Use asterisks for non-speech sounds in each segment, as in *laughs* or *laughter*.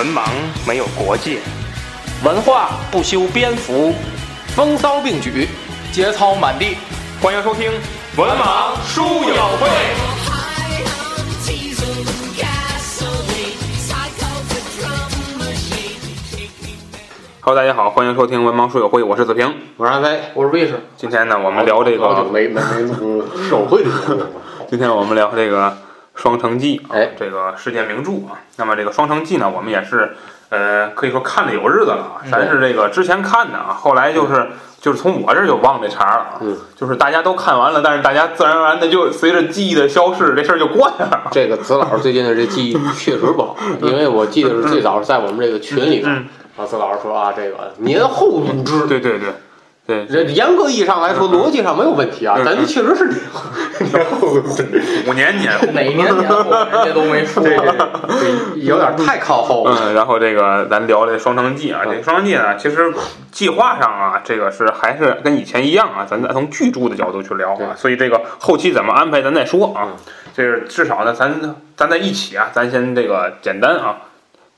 文盲没有国界，文化不修边幅，风骚并举，节操满地。欢迎收听《文盲书友会》。Hello，大家好，欢迎收听《文盲书友会》，我是子平。我是阿飞，我是卫士，今天呢，我们聊这个，没没没录手绘的。今天我们聊这个《双城记》啊哎，这个世界名著啊。那么这个《双城记》呢，我们也是呃，可以说看了有日子了啊。咱是这个之前看的啊，后来就是就是从我这儿就忘这茬了啊。嗯，就是大家都看完了，但是大家自然而然的就随着记忆的消逝，这事儿就过去了。这个子老师最近的这记忆确实不好，*laughs* 因为我记得是最早是在我们这个群里面，嗯啊，子老师说啊，这个年后组织，对对对对，这严格意义上来说，逻辑上没有问题啊，嗯咱们确实是年后 *laughs* 五年年后。哪年年后人家都没说。有点太靠后了。嗯，然后这个咱聊这《双城记》啊，这个《双城记》呢，其实计划上啊，这个是还是跟以前一样啊，咱再从剧著的角度去聊啊，所以这个后期怎么安排咱再说啊嗯。这是至少呢，咱咱在一起啊，咱先这个简单啊，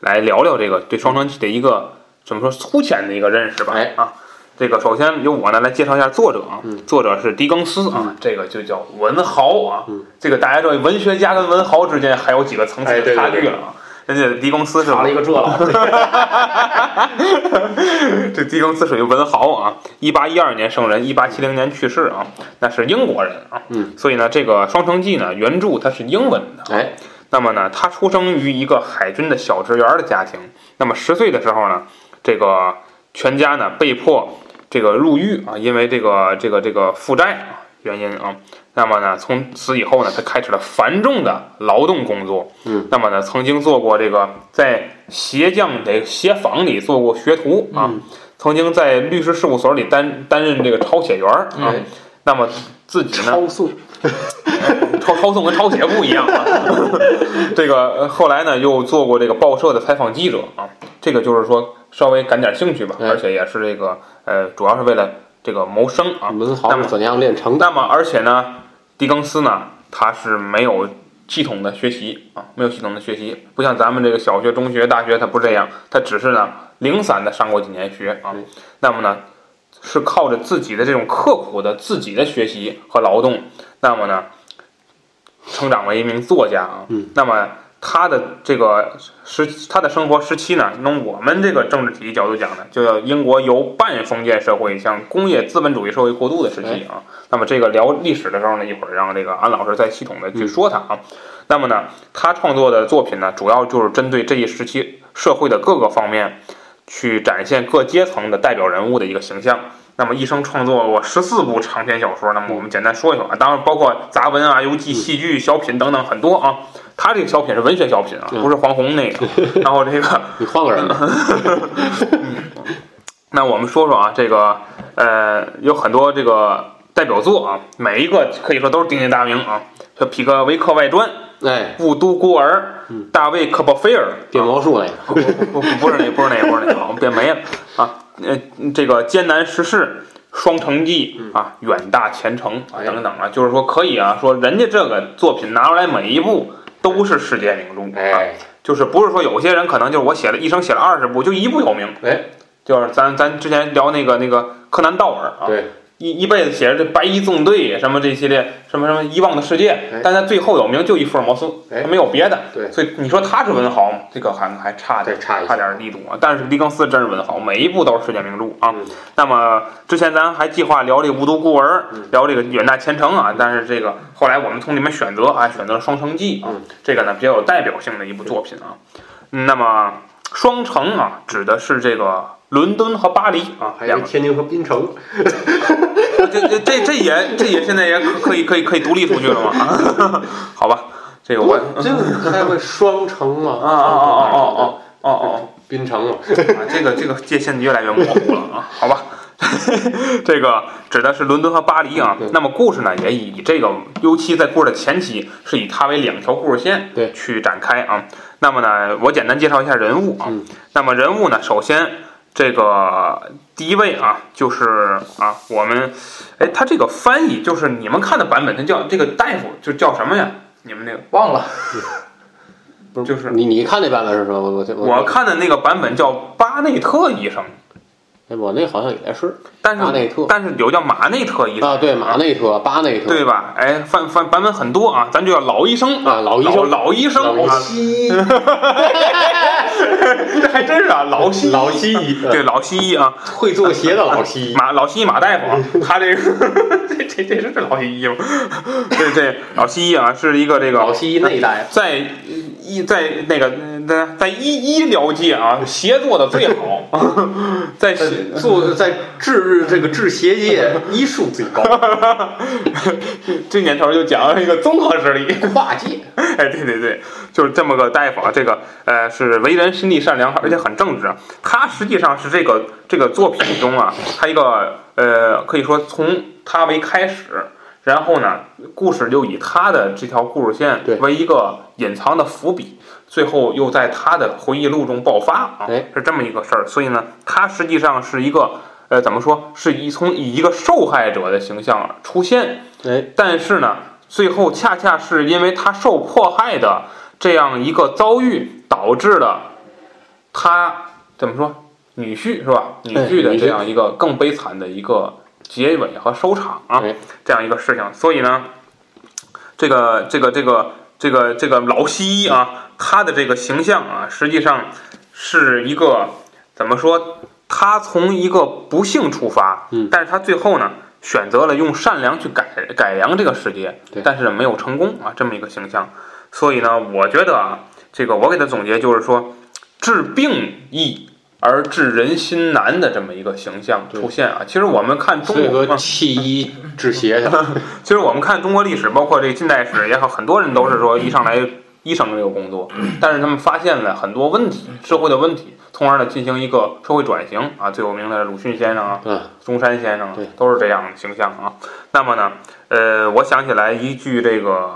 来聊聊这个对《双城记》的一个怎么说粗浅的一个认识吧哎啊。这个首先由我呢来介绍一下作者啊，嗯。作者是狄更斯啊，这个就叫文豪啊。嗯。这个大家知道，文学家跟文豪之间还有几个层次的差距了啊。人家狄更斯是差了一个这 *laughs* *laughs* 这狄更斯属于文豪啊，一八一二年生人，一八七零年去世啊，那是英国人啊，嗯，所以呢，这个《双城记》呢，原著它是英文的，哎，那么呢，他出生于一个海军的小职员的家庭，那么十岁的时候呢，这个全家呢被迫这个入狱啊，因为这个这个这个负债啊原因啊，那么呢，从此以后呢，他开始了繁重的劳动工作，嗯，那么呢，曾经做过这个在鞋匠的鞋坊里做过学徒啊，嗯。曾经在律师事务所里担担任这个抄写员啊，哎，那么自己呢，抄送，*laughs* 抄抄送跟抄写不一样啊。*laughs* 这个呃后来呢，又做过这个报社的采访记者啊。这个就是说稍微感点兴趣吧，哎而且也是这个呃，主要是为了这个谋生啊。文豪是怎样炼成？那么而且呢，狄更斯呢，他是没有系统的学习啊，没有系统的学习，不像咱们这个小学、中学、大学，他不是这样，他只是呢零散的上过几年学啊嗯。那么呢，是靠着自己的这种刻苦的自己的学习和劳动，那么呢，成长为一名作家啊。嗯那么他的这个时，他的生活时期呢，从我们这个政治体系角度讲呢，就叫英国由半封建社会向工业资本主义社会过渡的时期啊。那么这个聊历史的时候呢，一会儿让这个安老师再系统的去说他啊。那么呢，他创作的作品呢，主要就是针对这一时期社会的各个方面，去展现各阶层的代表人物的一个形象。那么一生创作过十四部长篇小说，那么我们简单说一说啊，当然包括杂文啊、游记、戏剧、小品等等很多啊。他这个小品是文学小品啊，不是黄宏那个。*laughs* 然后这个 *laughs* 你换个人吧。*laughs* 那我们说说啊，这个呃，有很多这个代表作啊，每一个可以说都是鼎鼎大名啊，像《匹克维克外传》哎，《雾都孤儿》大卫·科波菲尔》变魔术那个，不不不不是那不是那不是那个，我们变没了。啊。呃，这个艰难时事、双城记啊、远大前程啊哎等等啊，就是说可以啊，说人家这个作品拿出来每一部都是世界名著啊，哎，就是不是说有些人可能就是我写了一生写了二十部，就一部有名，哎，就是咱咱之前聊那个那个柯南道尔啊，对，一一辈子写着这白衣纵队什么这系列什么什么遗忘的世界哎，但他最后有名就一福尔摩斯，哎他没有别的。对所以你说他是文豪吗？这个还还差点差差点力度啊。但是狄更斯真是文豪，每一部都是世界名著啊。嗯那么之前咱还计划聊这个《无独孤儿》，嗯聊这个远大前程啊，但是这个后来我们从里面选择啊，选择了《双城记》啊，嗯这个呢比较有代表性的一部作品啊。嗯那么双城啊，指的是这个伦敦和巴黎啊，还有天津和槟城。这这这这也这也现在也可以可以可以独立出去了吗？*laughs* 好吧，这个我这个还会双城了？啊啊啊啊啊啊啊！槟城了，啊、这个这个界限越来越模糊了啊，好吧，*laughs* 这个指的是伦敦和巴黎啊。那么故事呢，也以这个，尤其在故事的前期，是以它为两条故事线对去展开啊。那么呢，我简单介绍一下人物啊。那么人物呢，首先这个第一位啊，就是啊，我们哎，他这个翻译就是你们看的版本，他叫这个大夫就叫什么呀？你们那个忘了。不就是你你看那版本是什么？我我我看的那个版本叫巴内特医生，哎我那好像也是但是巴内特。但是有叫马内特医生。啊，对马内特、巴内特，对吧？哎，翻翻版本很多啊，咱就叫老医生啊老医生。老医生。老啊，西医，*laughs* 这还真是啊，老西医老西医对老西医啊，会做鞋的老西医，马老西医马大夫啊，*laughs* 他这个这这这是老西医吗？对对老西医啊，是一个这个老西医那一代，在医在那个在在医医疗界啊，协作的最好，*laughs* 在做在治这个治鞋界医术最高，这年头就讲一个综合实力。跨界。哎，对对对，就是这么个大夫啊，这个呃是为人心地善良，而且很正直。他实际上是这个这个作品中啊，他一个呃可以说从他为开始，然后呢，故事就以他的这条故事线为一个隐藏的伏笔，最后又在他的回忆录中爆发啊哎，是这么一个事儿。所以呢，他实际上是一个呃怎么说，是以从以一个受害者的形象出现。哎，但是呢，最后恰恰是因为他受迫害的这样一个遭遇，导致了他怎么说女婿是吧？女婿的这样一个更悲惨的一个结尾和收场啊哎，这样一个事情。所以呢，这个这个这个这个这个老西医啊，他的这个形象啊，实际上是一个怎么说？他从一个不幸出发，嗯但是他最后呢，选择了用善良去改改良这个世界对，但是没有成功啊，这么一个形象。所以呢，我觉得啊，这个我给他总结就是说，治病易而治人心难的这么一个形象出现啊。其实我们看中国，说弃医治邪去，其实我们看中国历史，包括这个近代史也好，很多人都是说一上来医生这个工作，*clears throat* 但是他们发现了很多问题，社会的问题，从而呢进行一个社会转型啊。最有名的鲁迅先生啊，嗯，中山先生啊，都是这样的形象啊。那么呢，呃，我想起来一句这个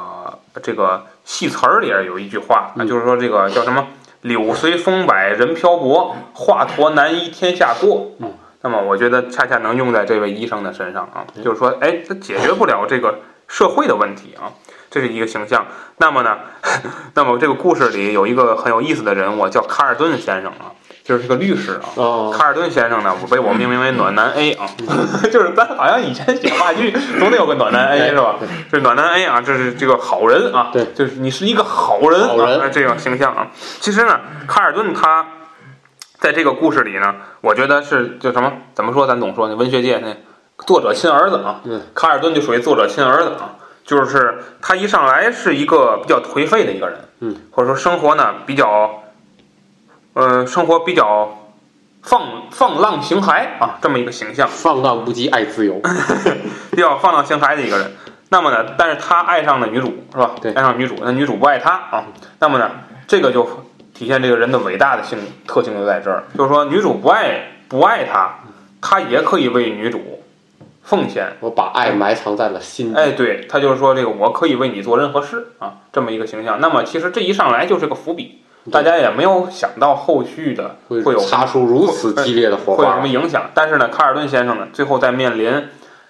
这个戏词儿里边有一句话啊，嗯就是说这个叫什么“柳随风摆人漂泊，华佗难医天下过”。嗯。那么我觉得恰恰能用在这位医生的身上啊，就是说，哎，他解决不了这个社会的问题啊，这是一个形象。那么呢，*laughs* 那么这个故事里有一个很有意思的人物，叫卡尔顿先生啊，就是个律师啊。哦，卡尔顿先生呢，我被我命名为暖男 A 啊，*laughs* 就是咱好像以前写话剧总得有个暖男 A 是吧？这暖男 A 啊，这是这个好人啊，对，就是你是一个好人啊，这种形象啊。其实呢，卡尔顿他在这个故事里呢，我觉得是叫什么？怎么说？咱总说那文学界那作者亲儿子啊，嗯卡尔顿就属于作者亲儿子啊，就是他一上来是一个比较颓废的一个人，嗯，或者说生活呢比较，呃，生活比较放放浪形骸啊，这么一个形象，放荡不羁，爱自由。*laughs* 比较放浪形骸的一个人。那么呢，但是他爱上了女主，是吧？对爱上女主，那女主不爱他啊。那么呢，这个就体现这个人的伟大的性特性就在这儿，就是说女主不爱不爱他，他也可以为女主奉献。我把爱埋藏在了心里。哎，对他就是说这个我可以为你做任何事啊，这么一个形象。那么其实这一上来就是个伏笔，大家也没有想到后续的会有什么擦出如此激烈的火花会有什么。影响。但是呢，卡尔顿先生呢，最后在面临，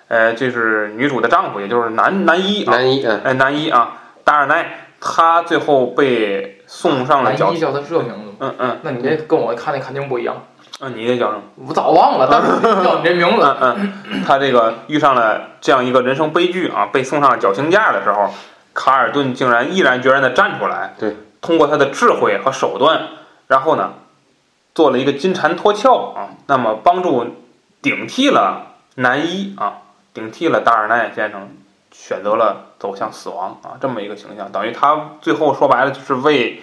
呃，这是女主的丈夫，也就是男男一啊，男一，嗯，哎，男一啊，达尔奈，他最后被送上了绞男一，叫他这名字？嗯嗯那你这跟我看的肯定不一样，嗯，你这叫什么？我早忘了，但是 *laughs* 叫你这名字。嗯嗯，他这个遇上了这样一个人生悲剧啊，被送上绞刑架的时候，卡尔顿竟然毅然决然的站出来，对，通过他的智慧和手段，然后呢，做了一个金蝉脱壳啊，那么帮助顶替了男一啊，顶替了达尔奈先生，选择了走向死亡啊，这么一个形象，等于他最后说白了就是为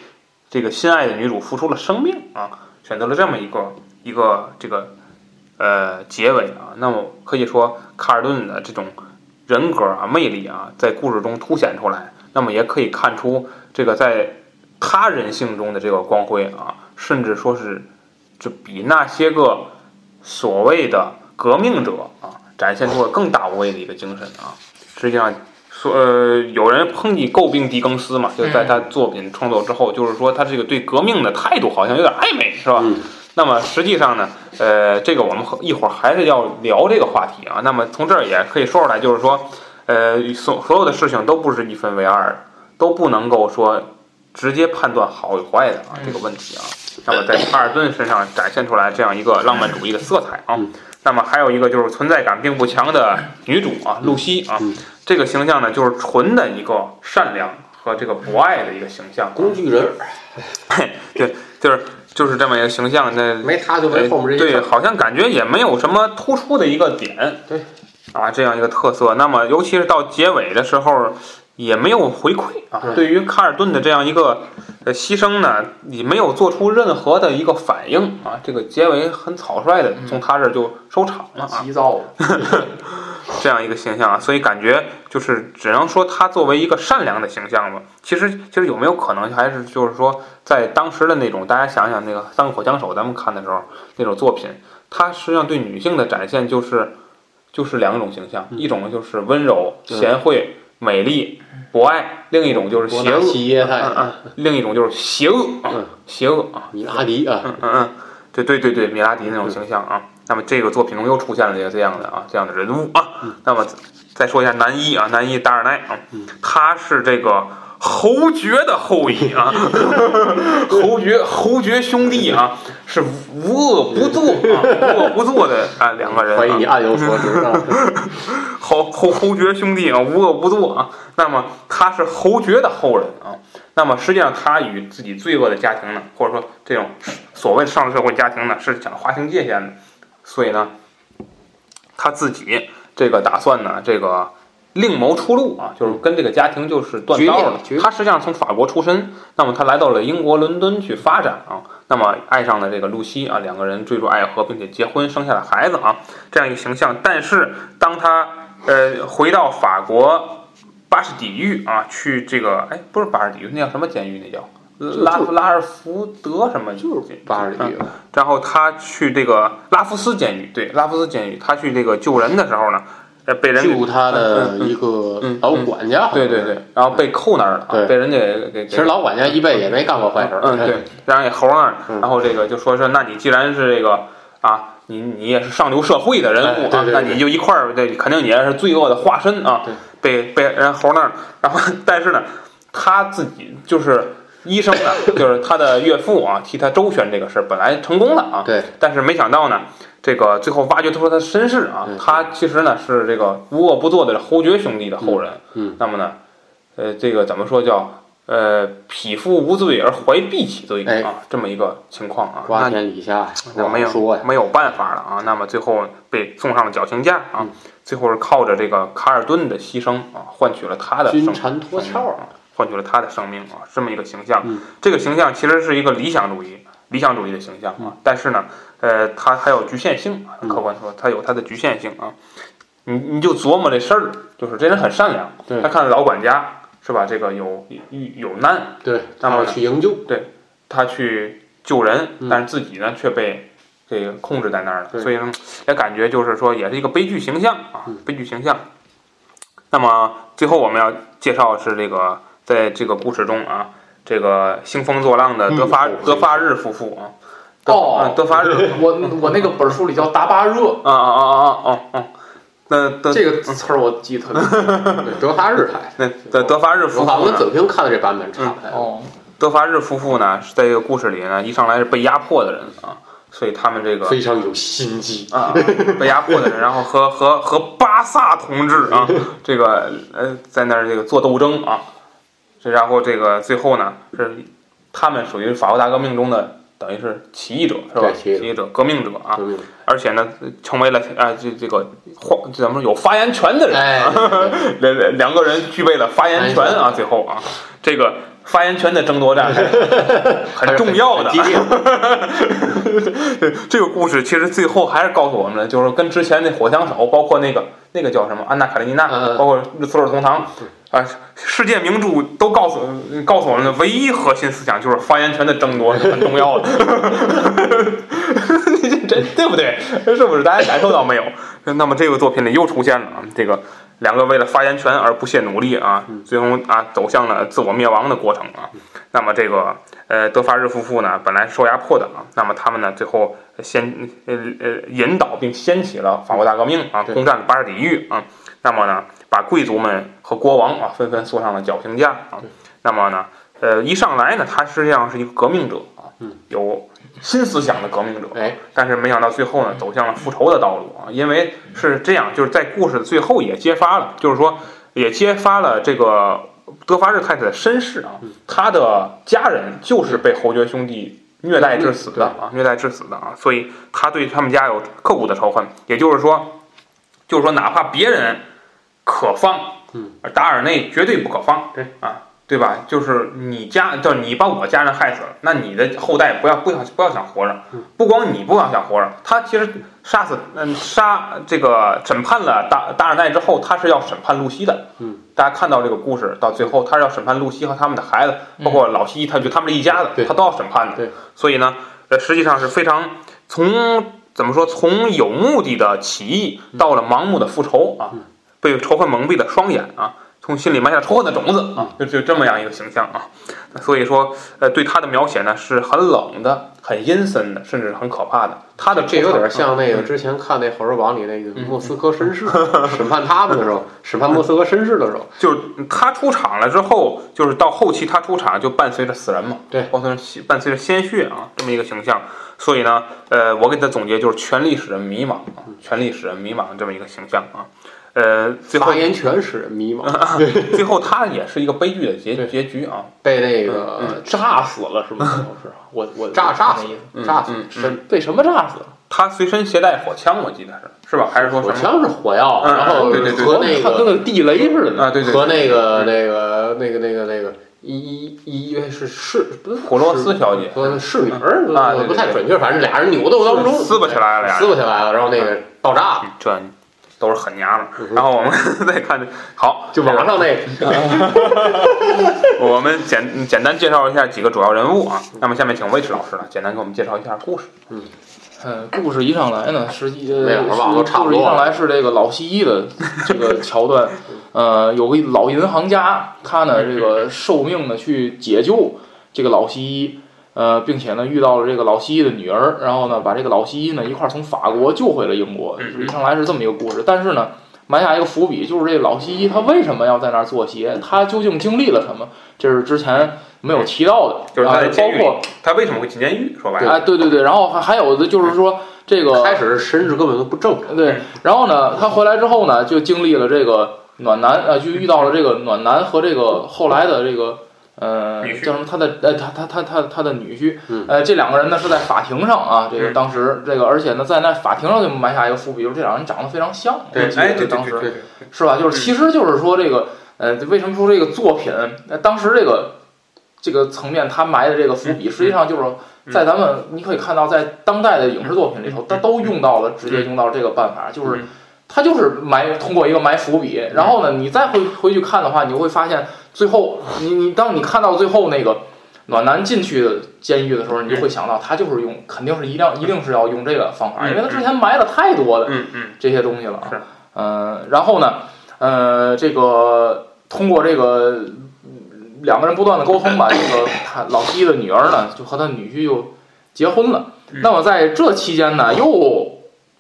这个心爱的女主付出了生命啊，选择了这么一个一个这个呃结尾啊，那么可以说卡尔顿的这种人格啊、魅力啊，在故事中凸显出来，那么也可以看出这个在他人性中的这个光辉啊，甚至说是就比那些个所谓的革命者啊，展现出了更大无畏的一个精神啊。实际上，说呃，有人抨击诟病狄更斯嘛，就是在他作品创作之后，就是说他这个对革命的态度好像有点暧昧，是吧？嗯那么实际上呢，呃，这个我们一会儿还是要聊这个话题啊。那么从这儿也可以说出来，就是说，呃，所所有的事情都不是一分为二的，都不能够说直接判断好与坏的啊这个问题啊。那么在卡尔顿身上展现出来这样一个浪漫主义的色彩啊。那么还有一个就是存在感并不强的女主啊，露西啊，这个形象呢就是纯的一个善良和这个博爱的一个形象，工具人，*laughs* 对，就是就是这么一个形象。那没他就没后面这对，好像感觉也没有什么突出的一个点，对，啊，这样一个特色。那么尤其是到结尾的时候。也没有回馈啊，对于卡尔顿的这样一个呃牺牲呢，也没有做出任何的一个反应啊，这个结尾很草率的从他这儿就收场了啊，急躁，*laughs* 这样一个形象啊，所以感觉就是只能说他作为一个善良的形象吧。其实其实有没有可能还是就是说在当时的那种，大家想想那个《三个火枪手》，咱们看的时候那种作品，他实际上对女性的展现就是就是两种形象，一种就是温柔贤惠。美丽、博爱，另一种就是邪恶，嗯嗯，另一种就是邪恶。啊，邪恶啊，米拉迪啊，嗯嗯嗯，对对对对，米拉迪那种形象啊。那么这个作品中又出现了这个这样的啊这样的人物啊。那么再说一下男一啊，男一达尔奈啊，他是这个。侯爵的后裔啊，*laughs* 侯爵侯爵兄弟啊，是无恶不作啊，*laughs* 无恶不作的啊两个人。怀疑你暗有所指啊。*laughs* 侯侯侯爵兄弟啊，无恶不作啊。那么他是侯爵的后人啊。那么实际上他与自己罪恶的家庭呢，或者说这种所谓的上流社会家庭呢，是想划清界限的。所以呢，他自己这个打算呢，这个。另谋出路啊，就是跟这个家庭就是断道了。他实际上从法国出身，那么他来到了英国伦敦去发展啊，那么爱上了这个露西啊，两个人坠入爱河，并且结婚生下了孩子啊，这样一个形象。但是当他呃回到法国巴士底狱啊，去这个哎不是巴士底狱，那叫什么监狱？那叫拉拉尔福德什么？就是巴士底狱。然后他去这个拉夫斯监狱，对拉夫斯监狱，他去这个救人的时候呢。被人救他的一个老管家，对对对，然后被扣那儿了，被人家给给。其实老管家一辈子也没干过坏事，嗯对，让给猴那儿，然后这个就说是，那你既然是这个啊，你你也是上流社会的人物啊，那你就一块儿，对，肯定你也是罪恶的化身啊，被被人猴那儿，然后但是呢，他自己就是医生呢，就是他的岳父啊，替他周旋这个事儿，本来成功了啊，对，但是没想到呢。这个最后挖掘出他的身世啊，他其实呢是这个无恶不作的侯爵兄弟的后人。嗯，那么呢，呃，这个怎么说叫呃匹夫无罪而怀璧其罪啊？这么一个情况啊。瓜田李下，那没有没有办法了啊。那么最后被送上了绞刑架啊。最后是靠着这个卡尔顿的牺牲啊，换取了他的金蝉脱壳啊，换取了他的生命啊。这么一个形象，这个形象其实是一个理想主义。理想主义的形象啊，但是呢，呃，它还有局限性啊。客观说，它有它的局限性啊。你你就琢磨这事儿，就是这人很善良，他看老管家是吧？这个有有有难，对，那么去营救，对，他去救人，但是自己呢却被这个控制在那儿了，所以呢，也感觉就是说，也是一个悲剧形象啊，悲剧形象。那么最后我们要介绍是这个，在这个故事中啊。这个兴风作浪的德发德发日夫妇啊，哦，德发日，*laughs* 我我那个本书里叫达巴热，啊啊啊啊啊啊，那德这个词儿我记特别，*laughs* 德发日派，那德德发日夫妇，我跟子平看的这版本差不多。哦，德发日夫妇呢，在这个故事里呢，一上来是被压迫的人啊，所以他们这个非常有心机啊，被压迫的人，然后和和和巴萨同志啊，这个呃，在那儿这个做斗争啊。这然后这个最后呢，是他们属于法国大革命中的等于是起义者是吧？起义者、革命者啊，而且呢，成为了啊这这个话怎么说有发言权的人。啊，*laughs* 两两个人具备了发言权啊，最后啊，这个发言权的争夺战 *laughs* 很重要的。*laughs* 这个故事其实最后还是告诉我们了，就是跟之前那火枪手，包括那个那个叫什么安娜卡列尼娜，包括日索尔同堂。啊，世界名著都告诉告诉我们的唯一核心思想就是发言权的争夺是很重要的，*laughs* 你这对不对？是不是？大家感受到没有？那么这个作品里又出现了啊，这个两个为了发言权而不懈努力啊，最终啊走向了自我灭亡的过程啊。那么这个呃德法日夫妇呢，本来受压迫的啊，那么他们呢最后先呃呃引导并掀起了法国大革命啊，攻占了巴士底狱啊。那么呢，把贵族们和国王啊纷纷送上了绞刑架啊。那么呢，呃，一上来呢，他实际上是一个革命者啊嗯，有新思想的革命者，哎，但是没想到最后呢，走向了复仇的道路啊，因为是这样，就是在故事的最后也揭发了，就是说也揭发了这个德法日太太的身世啊嗯，他的家人就是被侯爵兄弟虐待致死的啊，虐待致死的啊，所以他对他们家有刻骨的仇恨，也就是说，就是说哪怕别人可放，达尔内绝对不可放，对啊。对吧？就是你家，就是你把我家人害死了，那你的后代不要不想不要想活着嗯。不光你不要想活着，他其实杀死嗯杀这个审判了达达尔奈之后，他是要审判露西的。嗯，大家看到这个故事到最后，他是要审判露西和他们的孩子，包括老西，他就他们这一家子，他都要审判的。对，所以呢，呃，实际上是非常从怎么说，从有目的的起义到了盲目的复仇啊嗯，被仇恨蒙蔽的双眼啊。从心里埋下仇恨的种子啊，就就这么样一个形象啊，所以说，呃，对他的描写呢是很冷的、很阴森的，甚至很可怕的。他的这有点像那个嗯之前看那《好人榜》里那个莫斯科绅士 *laughs* 审判他们的时候，审判莫斯科绅士的时候，就是他出场了之后，就是到后期他出场就伴随着死人嘛，对伴随着伴随着鲜血啊，这么一个形象。所以呢，呃，我给他总结就是权力使人迷茫啊，权力使人迷茫这么一个形象啊。呃，最后发言权使人迷茫，*laughs* 最后他也是一个悲剧的结对结局啊。被那个嗯炸死了是吗？*laughs* 是我我炸炸死炸死嗯嗯身，被什么炸死了？他随身携带火枪，我记得是是吧？还是说？火枪是火药，嗯然后对对对和那个跟个个地雷似的。啊，对对，和那个那个那个那个那个一一一是是不是普罗斯小姐和侍女儿啊对对对不太准确，反正俩人扭斗当中撕巴起来了撕巴起来了，然后那个爆炸了，嗯这都是狠娘们然后我们再看这，好，就网上那个。*laughs* 我们简简单介绍一下几个主要人物啊。那么下面请魏迟老师呢，简单给我们介绍一下故事。嗯，故事一上来呢，实际呃，没有吧都差不多。故事一上来是这个老西医的这个桥段，*laughs* 呃，有个老银行家，他呢这个受命呢去解救这个老西医，呃，并且呢遇到了这个老西医的女儿，然后呢把这个老西医呢一块儿从法国救回了英国。嗯一上来是这么一个故事，但是呢。埋下一个伏笔，就是这老西医他为什么要在那儿做鞋？他究竟经历了什么？这是之前没有提到的，就是包括他为什么会进监狱？说白了，哎，对对对，然后还还有的就是说这个开始身世根本都不正常，对，然后呢，他回来之后呢，就经历了这个暖男，呃，就遇到了这个暖男和这个后来的这个呃叫什么？他的呃，他他他他他的女婿。嗯，呃，这两个人呢是在法庭上啊，这个嗯。当时这个，而且呢，在那法庭上就埋下一个伏笔，就是这两人长得非常像，对我，记哎，对对是吧？就是其实就是说这个，呃，为什么说这个作品，呃，当时这个这个层面他埋的这个伏笔，实际上就是在咱们你可以看到，在当代的影视作品里头，他都用到了直接用到这个办法，就是嗯它就是埋通过一个埋伏笔，然后呢，你再回回去看的话，你就会发现最后你你当你看到最后那个。暖男进去的监狱的时候，你就会想到他就是用，肯定是一定一定是要用这个方法，嗯因为他之前埋了太多的嗯嗯这些东西了啊是。呃，然后呢，呃，这个通过这个嗯两个人不断的沟通吧，这个他老七的女儿呢，就和他女婿又结婚了。嗯那么在这期间呢，又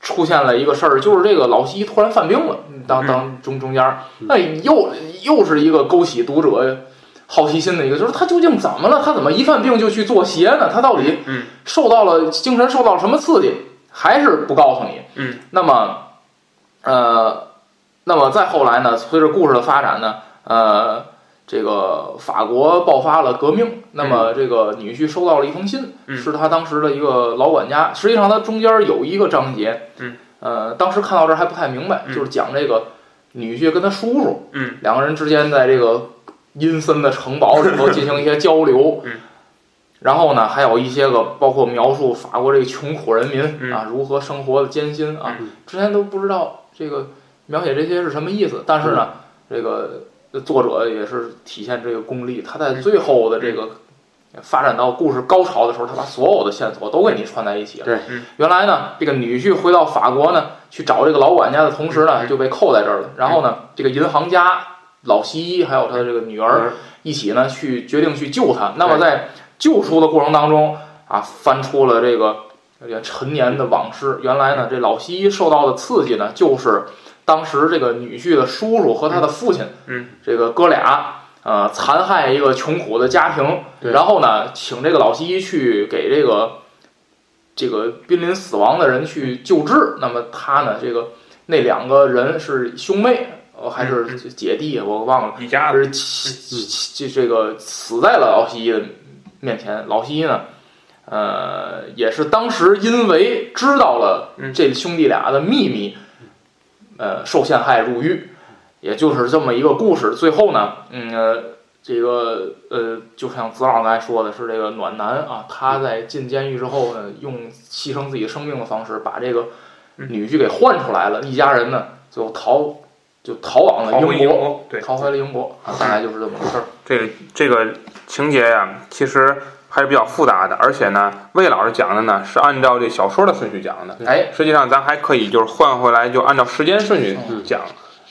出现了一个事儿，就是这个老西突然犯病了，当当中中间儿，那又又是一个勾起读者好奇心的一个，就是他究竟怎么了？他怎么一犯病就去做鞋呢？他到底嗯受到了精神受到了什么刺激？还是不告诉你。嗯，那么，呃，那么再后来呢？随着故事的发展呢，呃，这个法国爆发了革命，那么这个女婿收到了一封信，嗯是他当时的一个老管家。实际上，他中间有一个章节，嗯，呃，当时看到这儿还不太明白，嗯就是讲这个女婿跟他叔叔，嗯，两个人之间在这个阴森的城堡里头进行一些交流，嗯。然后呢，还有一些个包括描述法国这个穷苦人民、嗯啊如何生活的艰辛啊，嗯之前都不知道这个描写这些是什么意思。但是呢，这个作者也是体现这个功力，他在最后的这个发展到故事高潮的时候，他把所有的线索都给你串在一起了。对嗯原来呢，这个女婿回到法国呢，去找这个老管家的同时呢，嗯就被扣在这儿了。然后呢，这个银行家老西医还有他的这个女儿一起呢去决定去救他。那么在救出的过程当中啊，翻出了这个这个陈年的往事。原来呢，这老西医受到的刺激呢，就是当时这个女婿的叔叔和他的父亲，嗯，这个哥俩呃残害一个穷苦的家庭，然后呢，请这个老西医去给这个这个濒临死亡的人去救治。那么他呢，这个那两个人是兄妹，呃，还是姐弟，我忘了。一家子。这这这个死在了老西医的面前。老西医呢，呃，也是当时因为知道了嗯。这兄弟俩的秘密，呃，受陷害入狱，也就是这么一个故事。最后呢，嗯，呃这个呃，就像子老刚才说的是，这个暖男啊，他在进监狱之后呢，用牺牲自己生命的方式把这个嗯女婿给换出来了，一家人呢就逃就逃往了英国。对，逃回了英国啊，大概就是这么个事儿。这个这个情节呀、其实还是比较复杂的，而且呢，魏老师讲的呢是按照这小说的顺序讲的。哎，实际上咱还可以就是换回来，就按照时间顺序讲。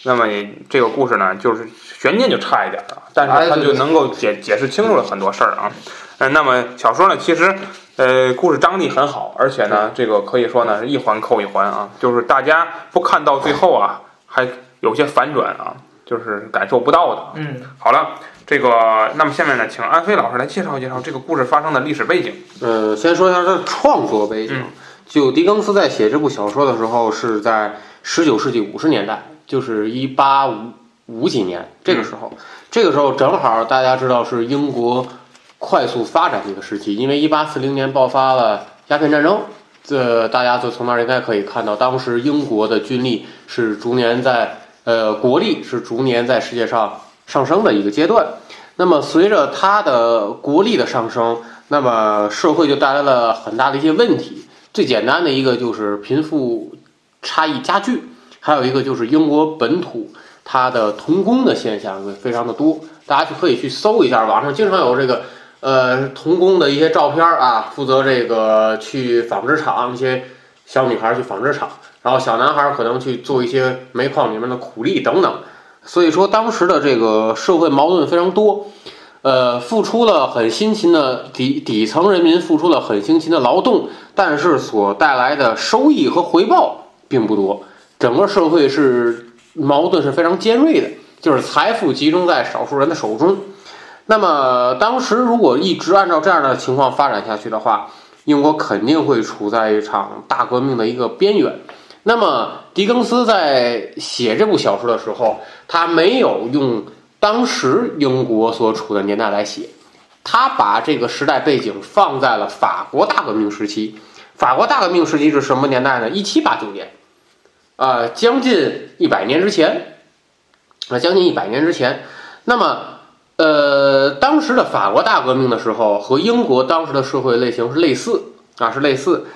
那么也这个故事呢，就是悬念就差一点了，但是它就能够解解释清楚了很多事儿啊。嗯，那么小说呢，其实呃故事张力很好，而且呢，这个可以说呢是一环扣一环啊，就是大家不看到最后啊，还有些反转啊，就是感受不到的。嗯，好了，这个那么下面呢，请安飞老师来介绍介绍这个故事发生的历史背景。呃，先说一下它的创作背景。嗯就狄更斯在写这部小说的时候，是在十九世纪五十年代，就是一八五五几年这个时候。这个时候正好大家知道是英国快速发展的一个时期，因为一八四零年爆发了鸦片战争。这大家就从那儿应该可以看到，当时英国的军力是逐年在呃国力是逐年在世界上上升的一个阶段。那么随着它的国力的上升，那么社会就带来了很大的一些问题。最简单的一个就是贫富差异加剧，还有一个就是英国本土它的童工的现象会非常的多。大家就可以去搜一下，网上经常有这个呃童工的一些照片啊，负责这个去纺织厂，一些小女孩去纺织厂，然后小男孩可能去做一些煤矿里面的苦力等等。所以说，当时的这个社会矛盾非常多。呃，付出了很辛勤的底底层人民付出了很辛勤的劳动，但是所带来的收益和回报并不多。整个社会是矛盾是非常尖锐的，就是财富集中在少数人的手中。那么当时如果一直按照这样的情况发展下去的话，英国肯定会处在一场大革命的一个边缘。那么狄更斯在写这部小说的时候，他没有用当时英国所处的年代来写，他把这个时代背景放在了法国大革命时期。法国大革命时期是什么年代呢？一七八九年，呃，将近一百年之前，啊、将近一百年之前。那么，呃，当时的法国大革命的时候，和英国当时的社会类型是类似啊，是类似。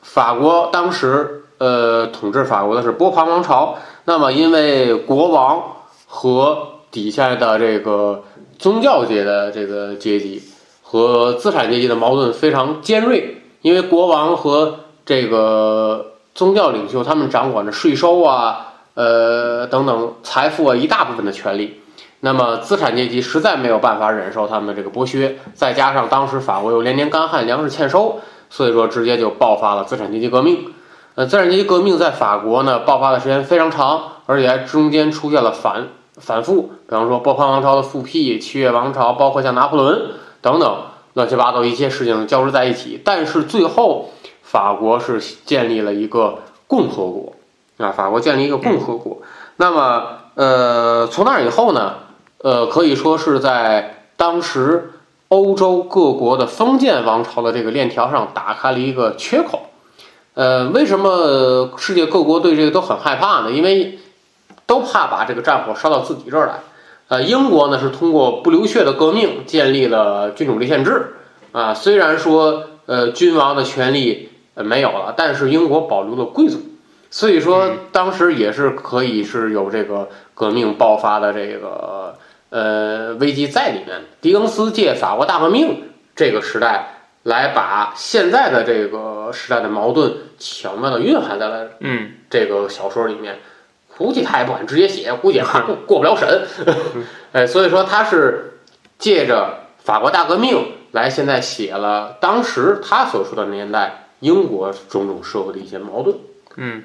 法国当时呃统治法国的是波旁王朝，那么因为国王和底下的这个宗教界的这个阶级和资产阶级的矛盾非常尖锐，因为国王和这个宗教领袖他们掌管着税收啊，呃等等财富啊一大部分的权利。那么资产阶级实在没有办法忍受他们的这个剥削，再加上当时法国又连年干旱，粮食欠收，所以说直接就爆发了资产阶级革命。呃，资产阶级革命在法国呢爆发的时间非常长，而且还中间出现了反反复，比方说波旁王朝的复辟、七月王朝，包括像拿破仑等等乱七八糟一些事情交织在一起。但是最后，法国是建立了一个共和国啊，法国建立一个共和国。那么，呃，从那以后呢，呃，可以说是在当时欧洲各国的封建王朝的这个链条上打开了一个缺口。呃，为什么世界各国对这个都很害怕呢？因为都怕把这个战火烧到自己这儿来。呃，英国呢是通过不流血的革命建立了君主立宪制啊，虽然说呃君王的权利呃没有了，但是英国保留了贵族，所以说当时也是可以是有这个革命爆发的这个呃危机在里面。狄更斯借法国大革命这个时代来把现在的这个时代的矛盾巧妙的蕴含在了嗯这个小说里面，估计他也不敢直接写，估计也过 *laughs* 过不了审。*laughs* 哎，所以说他是借着法国大革命来现在写了当时他所说的年代英国种种社会的一些矛盾。嗯，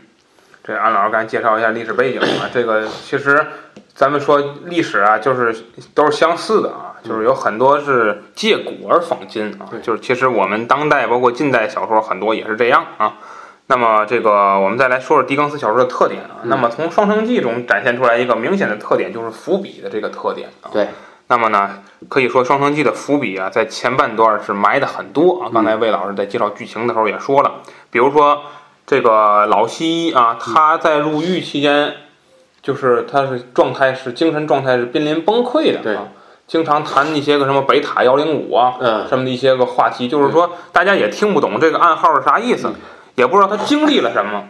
这安老师刚才介绍一下历史背景啊，这个其实咱们说历史啊，就是都是相似的啊，就是有很多是借古而仿今啊，就是其实我们当代包括近代小说很多也是这样啊。那么这个我们再来说说狄更斯小说的特点啊。嗯那么从《双城记》中展现出来一个明显的特点，就是伏笔的这个特点啊。对。那么呢，可以说《双城记》的伏笔啊，在前半段是埋的很多啊。刚才魏老师在介绍剧情的时候也说了，比如说这个老西医啊，他在入狱期间，就是他是状态是精神状态是濒临崩溃的对啊，经常谈一些个什么北塔幺零五啊，嗯，什么的一些个话题，就是说大家也听不懂这个暗号是啥意思，也不知道他经历了什么，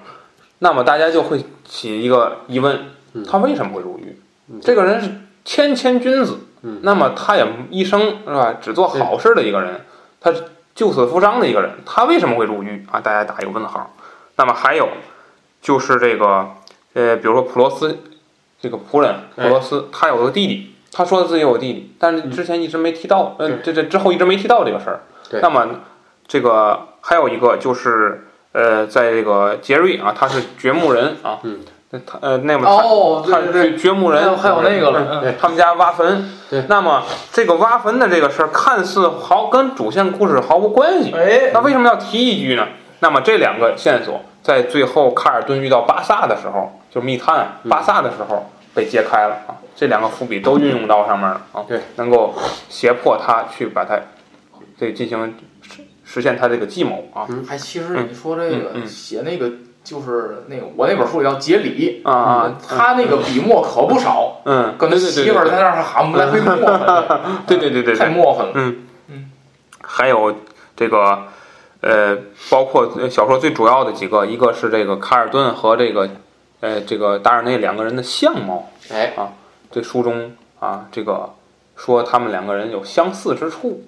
那么大家就会起一个疑问嗯，他为什么会入狱？嗯？这个人是谦谦君子嗯，那么他也一生是吧，只做好事的一个人，他是救死扶伤的一个人，他为什么会入狱？啊？大家打一个问号。那么还有就是这个呃，比如说普罗斯这个仆人普罗斯，他有个弟弟，他说自己有个弟弟，但是之前一直没提到，嗯，这这之后一直没提到这个事儿。对。那么这个还有一个就是呃，在这个杰瑞啊，他是掘墓人啊，嗯，他呃，那么他哦，他对掘掘墓人，还有那个了，他们家挖坟。对。那么这个挖坟的这个事儿，看似毫跟主线故事毫无关系，哎，那为什么要提一句呢？那么这两个线索在最后卡尔顿遇到巴萨的时候，就密探嗯。巴萨的时候被揭开了啊，这两个伏笔都运用到上面了啊，对，能够胁迫他去把它这进行实实现他这个计谋啊还，其实你说这个写那个就是那个我那本书里叫杰里啊啊，他那个笔墨可不少，嗯，跟他对对对媳妇儿在那儿喊不来回磨蹭，对对对对对。太磨蹭了。嗯嗯，还有这个呃，包括呃小说最主要的几个，一个是这个卡尔顿和这个呃这个达尔内两个人的相貌，哎啊，这书中啊这个说他们两个人有相似之处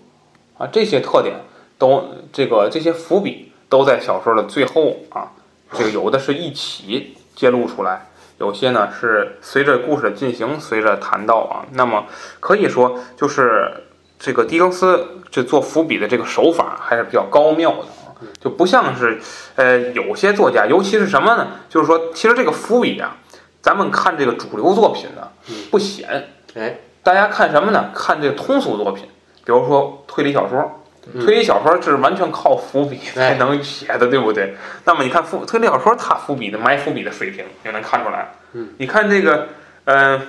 啊，这些特点都这个这些伏笔都在小说的最后啊，这个有的是一起揭露出来。有些呢是随着故事的进行，随着谈到啊，那么可以说就是这个狄更斯这做伏笔的这个手法还是比较高妙的啊，就不像是呃有些作家，尤其是什么呢？就是说，其实这个伏笔啊，咱们看这个主流作品呢不显，哎，大家看什么呢？看这个通俗作品，比如说推理小说。嗯推理小说是完全靠伏笔才哎能写的，对不对？那么你看伏推理小说，它伏笔的埋伏笔的水平就能看出来。嗯，你看这个，呃，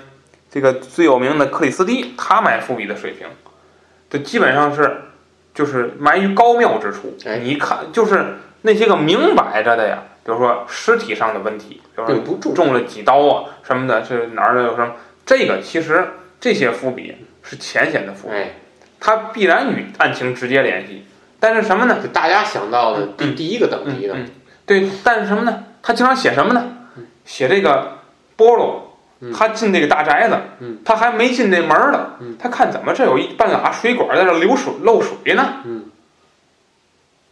这个最有名的克里斯蒂，他埋伏笔的水平，就基本上是就是埋于高妙之处。哎你看就是那些个明摆着的呀，比如说尸体上的问题，比如说中了几刀啊什么的，是哪儿的有什么？这个其实这些伏笔是浅显的伏笔，哎，它必然与案情直接联系。但是什么呢？就大家想到的第嗯第一个等级的，嗯，对，但是什么呢？他经常写什么呢？写这个波罗嗯，他进那个大宅子，嗯。他还没进那门儿呢，嗯。他看怎么这有一半拉水管在这流水漏水呢，嗯。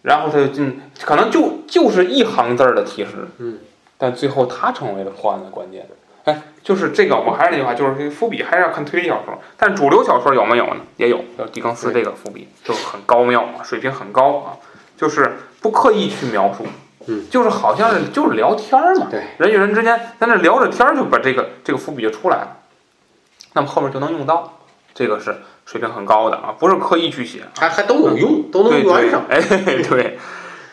然后他就进，可能就就是一行字儿的提示，嗯，但最后他成为了破案的关键。哎，就是这个，我还是那句话，就是这伏笔还是要看推理小说，但主流小说有没有呢？也有，有狄更斯这个伏笔就很高妙啊，水平很高啊，就是不刻意去描述，嗯，就是好像是就是聊天儿嘛，对，人与人之间在那聊着天儿，就把这个这个伏笔就出来了，那么后面就能用到，这个是水平很高的啊，不是刻意去写，还还都有用，都能用上，，哎 *laughs* 对，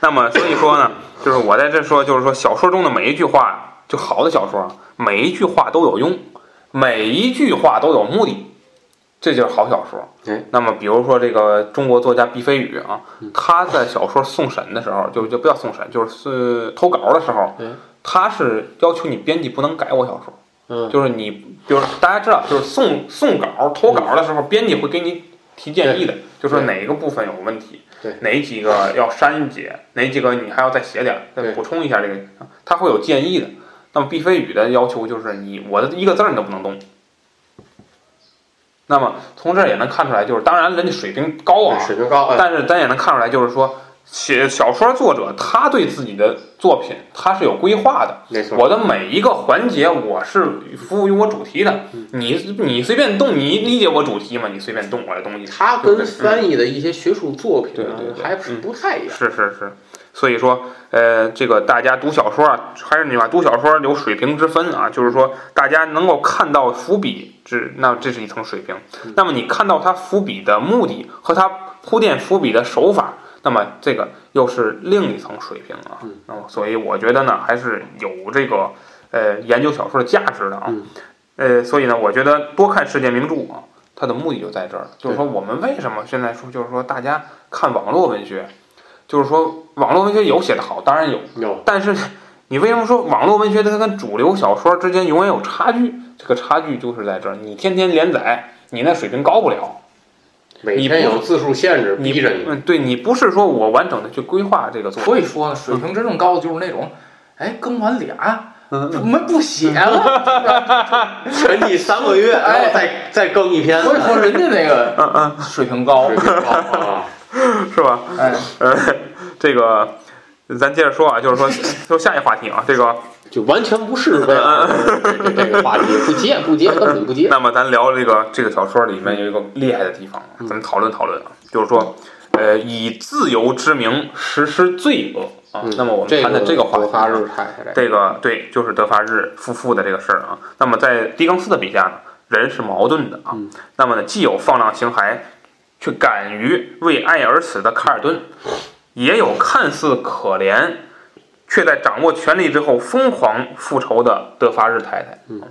那么所以说呢，*laughs* 就是我在这说，就是说小说中的每一句话，就好的小说啊，每一句话都有用，每一句话都有目的，这就是好小说。哎，那么比如说这个中国作家毕飞宇啊嗯，他在小说送审的时候，就就不叫送审，就是投稿的时候嗯，他是要求你编辑不能改我小说。嗯，就是你，比如大家知道，就是送送稿、投稿的时候，编辑会给你提建议的，就说哪一个部分有问题，对哪几个要删减，哪几个你还要再写点，再补充一下这个，他会有建议的。那么毕飞宇的要求就是你我的一个字儿你都不能动。那么从这儿也能看出来，就是当然人家水平高啊，水平高，哎，但是咱也能看出来，就是说写小说作者他对自己的作品他是有规划的。没错，我的每一个环节，我是服务于我主题的。你你随便动，你理解我主题吗？你随便动我的东西。他跟翻译的一些学术作品还是不太一样，是是是，所以说，呃，这个大家读小说啊，还是那句话，读小说有水平之分啊，就是说大家能够看到伏笔，这那这是一层水平。那么你看到他伏笔的目的和他铺垫伏笔的手法，那么这个又是另一层水平啊。那么所以我觉得呢，还是有这个呃研究小说的价值的啊。呃，所以呢，我觉得多看世界名著啊，它的目的就在这儿，就是说我们为什么现在说，就是说大家看网络文学。就是说，网络文学有写的好，当然有，有。但是，你为什么说网络文学它跟主流小说之间永远有差距？这个差距就是在这儿。你天天连载，你那水平高不了。每天有字数限制，逼着你。嗯，对你不是说我完整的去规划这个作品。所以说，水平真正高的就是那种，哎，更完俩，我们不写了，*laughs* 沉寂三个月，哎，再再更一篇。所以说，人家那个，嗯嗯，水平高，水平高啊。*laughs* 是吧？哎，呃，这个，咱接着说啊，就是说，就下一话题啊，这个 *laughs* 就完全不是 *laughs* 这个话题，不接不接，根本不接。那么咱聊这个这个小说里面有一个厉害的地方，咱们讨论讨论啊，就是说，呃，以自由之名实施罪恶啊。那么我们谈的这个话题，这个对，就是德发日夫妇的这个事儿啊。那么在狄更斯的笔下呢，人是矛盾的啊。那么呢，既有放浪形骸。却敢于为爱而死的卡尔顿，也有看似可怜，却在掌握权力之后疯狂复仇的德法日太太。嗯，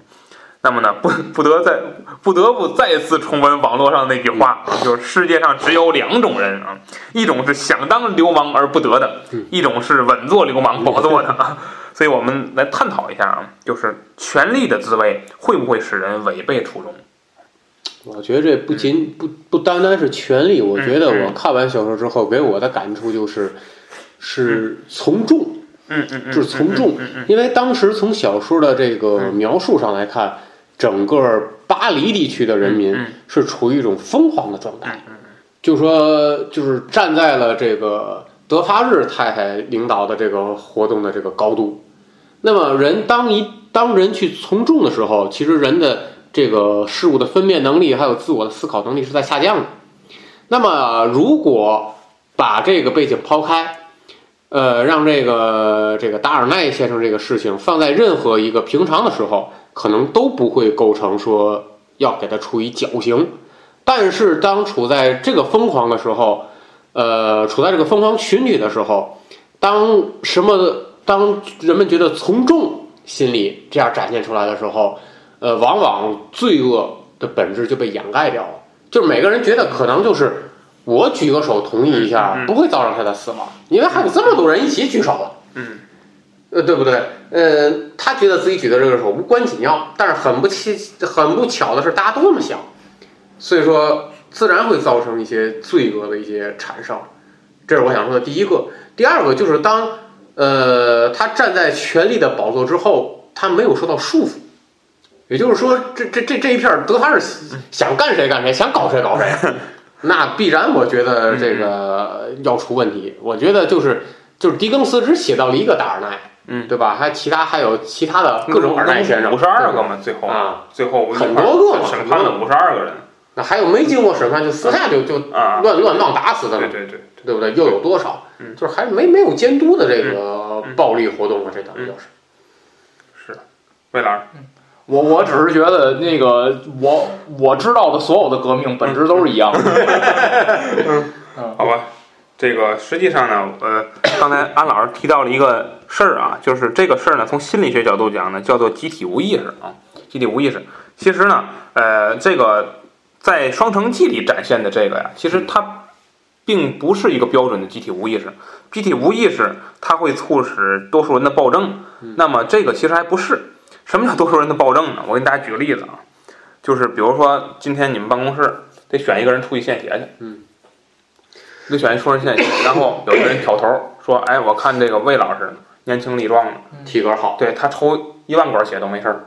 那么呢，不不得再不得不再次重温网络上那句话，就是世界上只有两种人啊，一种是想当流氓而不得的，一种是稳坐流氓宝座的 *laughs* 啊。所以我们来探讨一下啊，就是权力的滋味会不会使人违背初衷？我觉得这不仅不不单单是权力，我觉得我看完小说之后给我的感触就是，是从众，嗯嗯就是从众，因为当时从小说的这个描述上来看，整个巴黎地区的人民是处于一种疯狂的状态，就说就是站在了这个德发日太太领导的这个活动的这个高度，那么人当一当人去从众的时候，其实人的。这个事物的分辨能力还有自我的思考能力是在下降的。那么，如果把这个背景抛开，呃，让这个这个达尔奈先生这个事情放在任何一个平常的时候，可能都不会构成说要给他处以绞刑。但是，当处在这个疯狂的时候，呃，处在这个疯狂群体的时候，当什么当人们觉得从众心理这样展现出来的时候。呃，往往罪恶的本质就被掩盖掉了。就是每个人觉得可能就是我举个手同意一下，不会造成他的死亡，因为还有这么多人一起举手了。嗯，呃，对不对？呃，他觉得自己举的这个手无关紧要，但是很不奇、很不巧的是，大家都这么想，所以说自然会造成一些罪恶的一些产生。这是我想说的第一个。第二个就是当呃他站在权力的宝座之后，他没有受到束缚。也就是说，这这这这一片德哈是想干谁干谁，想搞谁搞谁，*laughs* 那必然我觉得这个要出问题。我觉得就是就是狄更斯只写到了一个达尔奈，嗯，对吧？还其他还有其他的各种尔奈先生，五十二个嘛，最后啊，最后很多个嘛，审判了五十二个人。那还有没经过审判就私下就就乱乱棒打死的，对对对，对不对？又有多少？就是还没没有监督的这个暴力活动啊，这等于就是是，魏老师。我我只是觉得那个我我知道的所有的革命本质都是一样的。*laughs* 嗯，好吧，这个实际上呢，呃，刚才安老师提到了一个事儿啊，就是这个事儿呢，从心理学角度讲呢，叫做集体无意识啊，集体无意识。其实呢，呃，这个在《双城记》里展现的这个呀，其实它并不是一个标准的集体无意识。集体无意识它会促使多数人的暴政，那么这个其实还不是。什么叫多数人的暴政呢？我给大家举个例子啊，就是比如说今天你们办公室得选一个人出去献血去，嗯，得选一出人献血，然后有一个人挑头说：“哎，我看这个魏老师年轻力壮的，体格好，对他抽一万管血都没事儿。”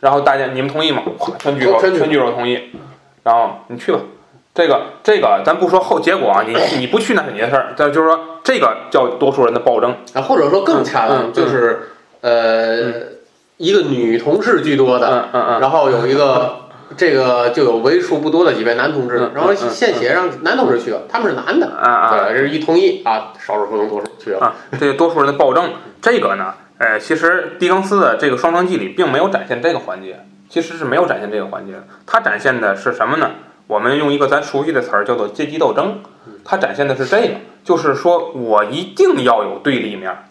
然后大家你们同意吗？全举手，全举手同意。然后你去吧，这个这个咱不说后结果啊，你你不去那是你的事儿，但就是说这个叫多数人的暴政啊，或者说更恰当就是呃。一个女同事居多的，嗯嗯嗯，然后有一个 *laughs* 这个就有为数不多的几位男同志嗯，然后献血让男同志去了，他们是男的，啊啊对，这是一同意啊，少数服从多数去了。啊，这个多数人的暴政，这个呢，呃，其实狄更斯的这个《双城记》里并没有展现这个环节，其实是没有展现这个环节的。它展现的是什么呢？我们用一个咱熟悉的词儿叫做阶级斗争，它展现的是这个，就是说我一定要有对立面儿，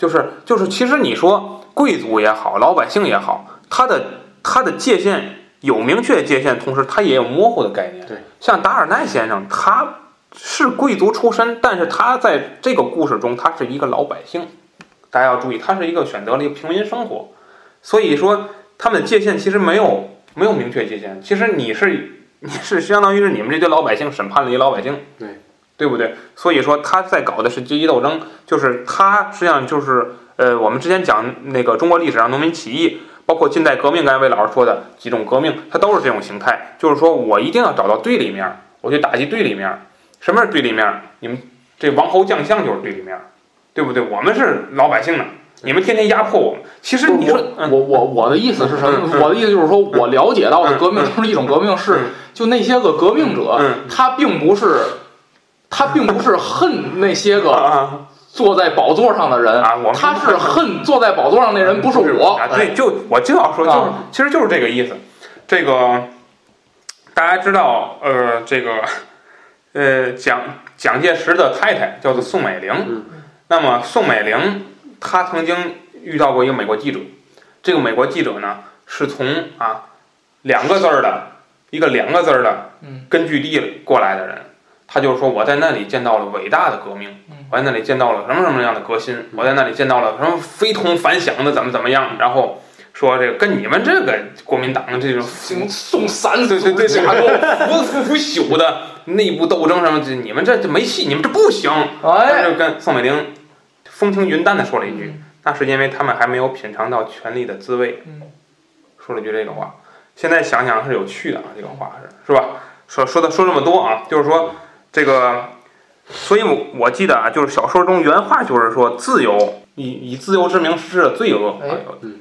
就是就是，其实你说贵族也好，老百姓也好，他的他的界限有明确界限，同时他也有模糊的概念。对，像达尔奈先生，他是贵族出身，但是他在这个故事中，他是一个老百姓。大家要注意，他是一个选择了一个平民生活，所以说他们的界限其实没有没有明确界限。其实你是你是相当于是你们这些老百姓审判了一老百姓，对对不对？所以说他在搞的是阶级斗争，就是他实际上就是呃，我们之前讲那个中国历史上农民起义。包括近代革命，刚才魏老师说的几种革命，它都是这种形态，就是说我一定要找到对立面，我去打击对立面。什么是对立面？你们这王侯将相就是对立面，对不对？我们是老百姓呢，你们天天压迫我们。其实你说，嗯我我我的意思是什么？我的意思就是说，我了解到的革命就是一种革命，是嗯就那些个革命者，嗯他并不是他并不是恨那些个啊坐在宝座上的人，啊，我们他是恨坐在宝座上那人，不是我。啊，对，就我就要说，就是啊其实就是这个意思。这个大家知道，呃，这个呃蒋蒋介石的太太叫做宋美龄。嗯那么宋美龄她曾经遇到过一个美国记者，这个美国记者呢是从啊两个字儿的一个两个字儿的嗯根据地过来的人。他就是说，我在那里见到了伟大的革命，我在那里见到了什么什么样的革新，我在那里见到了什么非同凡响的怎么怎么样，然后说这个跟你们这个国民党这种送送三对对对架构，不腐腐朽的内部斗争什么，这你们这这没戏，你们这不行。他哎，就跟宋美龄风轻云淡的说了一句：“那是因为他们还没有品尝到权力的滋味。嗯”说了句这个话，现在想想是有趣的啊，这个话是是吧？说说的说这么多啊，就是说这个，所以我我记得啊，就是小说中原话就是说自由以以自由之名实施了罪恶。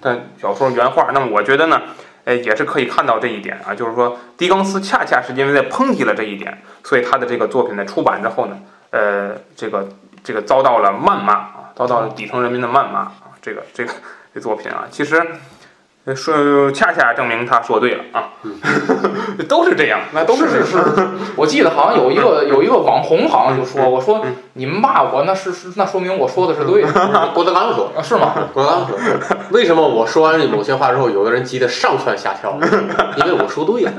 但小说原话，那么我觉得呢，哎，也是可以看到这一点啊，就是说狄更斯恰恰是因为在抨击了这一点，所以他的这个作品在出版之后呢，呃，这个这个遭到了谩骂啊，遭到了底层人民的谩骂啊，这个这个这作品啊，其实。呃说恰恰证明他说对了啊，*laughs* 都是这样，那都是是是，我记得好像有一个有一个网红好像就说，我说嗯你们骂我，那是是那说明我说的是对的，*laughs* 郭德纲说，啊是吗？*laughs* 郭德纲说，为什么我说完某些话之后，有的人急得上蹿下跳？因为我说对了。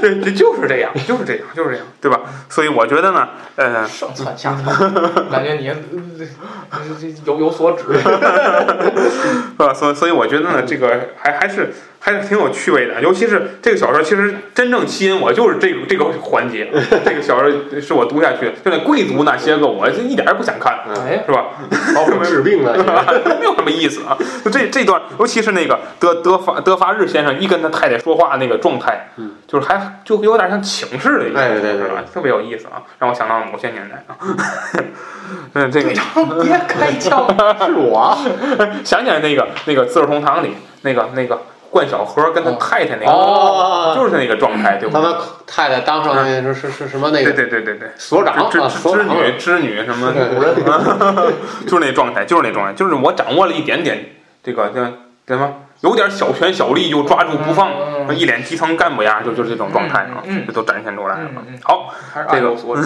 这这就是这样，就是这样，就是这样，对吧？所以我觉得呢，呃，上蹿下跳，感觉你有有所指。是吧？所以所以我觉得呢，这个还还是还是挺有趣味的，尤其是这个小说，其实真正吸引我就是这个这个环节。*laughs* 这个小说是我读下去的，就那贵族那些个，我就一点儿也不想看，哎，是吧？包括治病的，*laughs* 没有什么意思啊。就这这段，尤其是那个德德法德法日先生一跟他太太说话那个状态，嗯，就是还就有点像请示的一样，哎对对对是吧？特别有意思啊，让我想到了某些年代啊。*laughs* 嗯，这个队长别开枪，是我。想起来那个那个《资治通堂》里那个那个冠晓荷跟他太太那个，哦。就是那个状态，对不对？他们太太当上那是是是什么那个对对对对对，所长啊，织织织女织女什么，对。主 *laughs* 任就是那状态，就是那状态，就是我掌握了一点点这个叫什么，有点小权小利就抓住不放，嗯一脸基层干部呀，就就是这种状态啊这都展现出来了。好，这个爱有所指。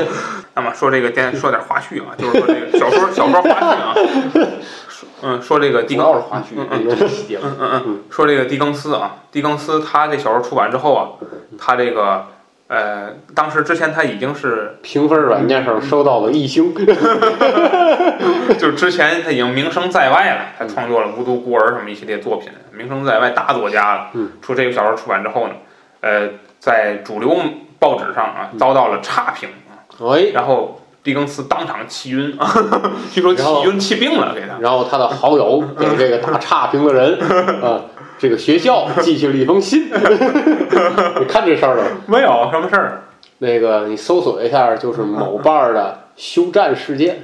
*laughs* 那么说这个电说点花絮啊，就是说这个小说小说花絮啊，说 *laughs* 嗯，说这个狄主更斯。嗯嗯嗯，说这个狄更斯啊，狄更斯他这小说出版之后啊，他这个呃，当时之前他已经是评分软件上收到了一星，*laughs* 就是之前他已经名声在外了，他创作了《无独孤儿》什么一系列作品，名声在外，大作家了。嗯，出这个小说出版之后呢，呃，在主流报纸上啊遭到了差评啊，哎，然后狄更斯当场气晕啊，*laughs* 据说气晕气病了，给他。然后他的好友给这个打差评的人 *laughs* 啊，这个学校寄去了一封信，*laughs* 你看这事儿了？没有什么事儿，那个你搜索一下，就是某瓣儿的休战事件，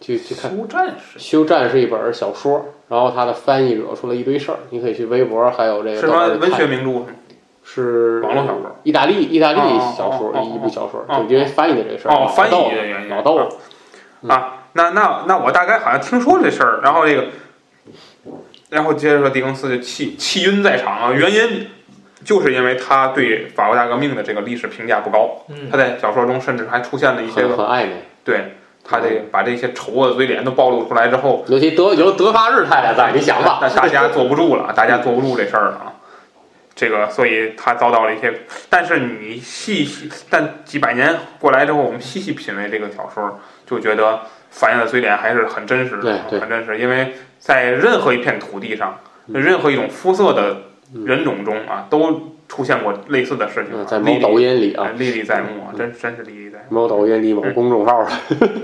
去去看。休战士休战是一本小说，然后它的翻译惹出了一堆事儿，你可以去微博还有这个是什么文学名著？是网络小说，意大利意大利哦小说一部小说，哦就因为翻译的这个事儿，哦，翻译脑的原因。老豆啊，那那那我大概好像听说这事儿，然后这个，然后接着说狄更斯就气气晕在场啊，原因就是因为他对法国大革命的这个历史评价不高，嗯。他在小说中甚至还出现了一些很很暧昧，对他这把这些丑恶的嘴脸都暴露出来之后，尤其德有德法日太太在，你想吧，那大家坐不住了，大家坐不住这事儿了啊。这个，所以他遭到了一些，但是你细细，但几百年过来之后，我们细细品味这个小说，就觉得反映的嘴脸还是很真实的，很真实。因为在任何一片土地上，嗯。任何一种肤色的人种中啊，都出现过类似的事情在某抖音里啊，哎历历在目啊，真真是历历在目。某抖音里某公众号，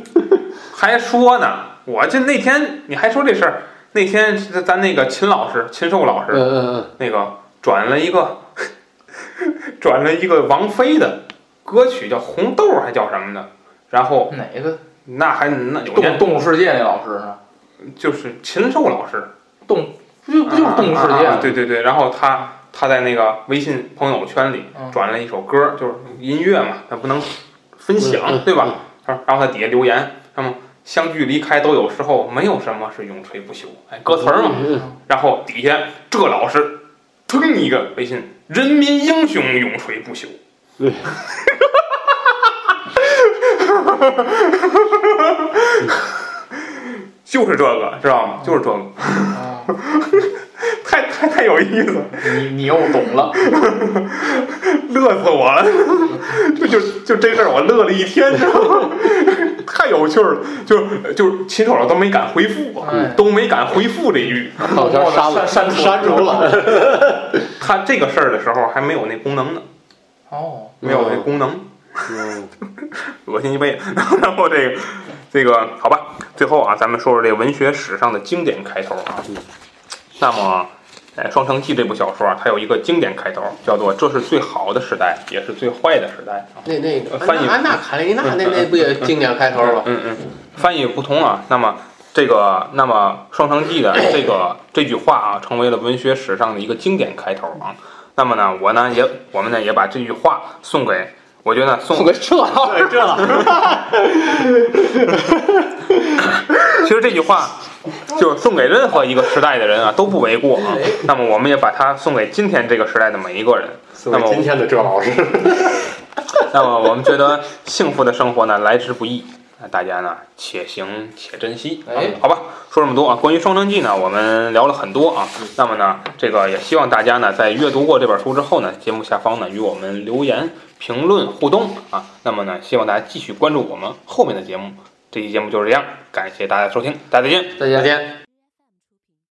*laughs* 还说呢，我就那天你还说这事儿，那天咱那个秦老师，秦寿老师，嗯嗯嗯，那个转了一个 *laughs* 转了一个王菲的歌曲，叫《红豆》还叫什么的，然后哪个那还那有动动物世界那老师呢？就是禽兽老师，动不就不就是动物世界啊啊吗？对对对，然后他他在那个微信朋友圈里嗯转了一首歌，就是音乐嘛，他不能分嗯享嗯对吧？他说，然后他底下留言，他们相聚离开都有时候，没有什么是永垂不朽，哎，歌词儿嘛。然后底下这老师腾一个微信，人民英雄永垂不朽。对 *laughs* 就是这个，知道吗？就是这个，啊 *laughs* 太太太有意思了，你你又懂了，*laughs* 乐死我了！就就就这事儿，我乐了一天，知道吗？太有趣了，就是就是秦首老都没敢回复啊，哎都没敢回复这句。好像删了删删删除了，*laughs* 他这个事儿的时候还没有那功能呢，哦，没有那功能。嗯 *laughs* 恶心一辈子。*laughs* 然后这个这个好吧，最后啊，咱们说说这文学史上的经典开头啊。那么，哎，《双城记》这部小说啊，它有一个经典开头，叫做“这是最好的时代，也是最坏的时代”啊。那那个翻译安娜安娜卡列尼娜那那不也经典开头吗？嗯嗯，翻译不同啊。那么这个，那么《双城记》的这个这句话啊，成为了文学史上的一个经典开头啊。那么呢，我呢也我们呢也把这句话送给，我觉得送送给这老师，*laughs* 其实这句话就是送给任何一个时代的人啊都不为过啊。那么我们也把它送给今天这个时代的每一个人。那么今天的这老师，*laughs* 那么我们觉得幸福的生活呢来之不易，那大家呢且行且珍惜。哎，好吧，说这么多啊。关于《双城记》呢，我们聊了很多啊。那么呢，这个也希望大家呢在阅读过这本书之后呢，节目下方呢与我们留言、评论互动啊。那么呢，希望大家继续关注我们后面的节目。这期节目就是这样，感谢大家收听，大家再见。再见再。见。